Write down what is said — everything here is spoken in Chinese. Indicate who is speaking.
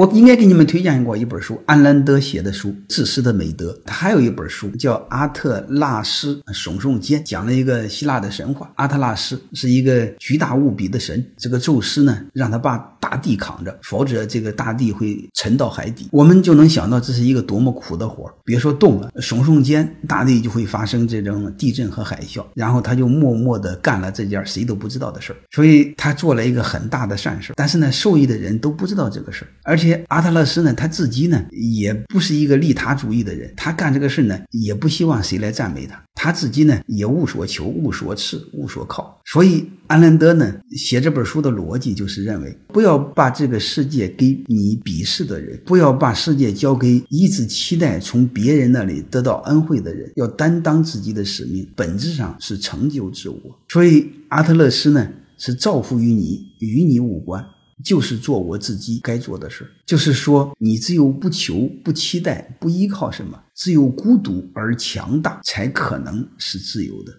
Speaker 1: 我应该给你们推荐过一本书，安兰德写的书《自私的美德》。他还有一本书叫《阿特拉斯耸耸肩》，讲了一个希腊的神话。阿特拉斯是一个巨大无比的神，这个宙斯呢，让他把大地扛着，否则这个大地会沉到海底。我们就能想到这是一个多么苦的活别说动了，耸耸肩，大地就会发生这种地震和海啸。然后他就默默地干了这件谁都不知道的事儿，所以他做了一个很大的善事。但是呢，受益的人都不知道这个事儿，而且阿特勒斯呢，他自己呢也不是一个利他主义的人，他干这个事呢也不希望谁来赞美他，他自己呢也无所求、无所持、无所靠。所以安兰德呢写这本书的逻辑就是认为，不要把这个世界给你鄙视的人，不要把世界交给一直期待从别人那里得到恩惠的人，要担当自己的使命，本质上是成就自我。所以阿特勒斯呢是造福于你，与你无关。就是做我自己该做的事就是说，你只有不求、不期待、不依靠什么，只有孤独而强大，才可能是自由的。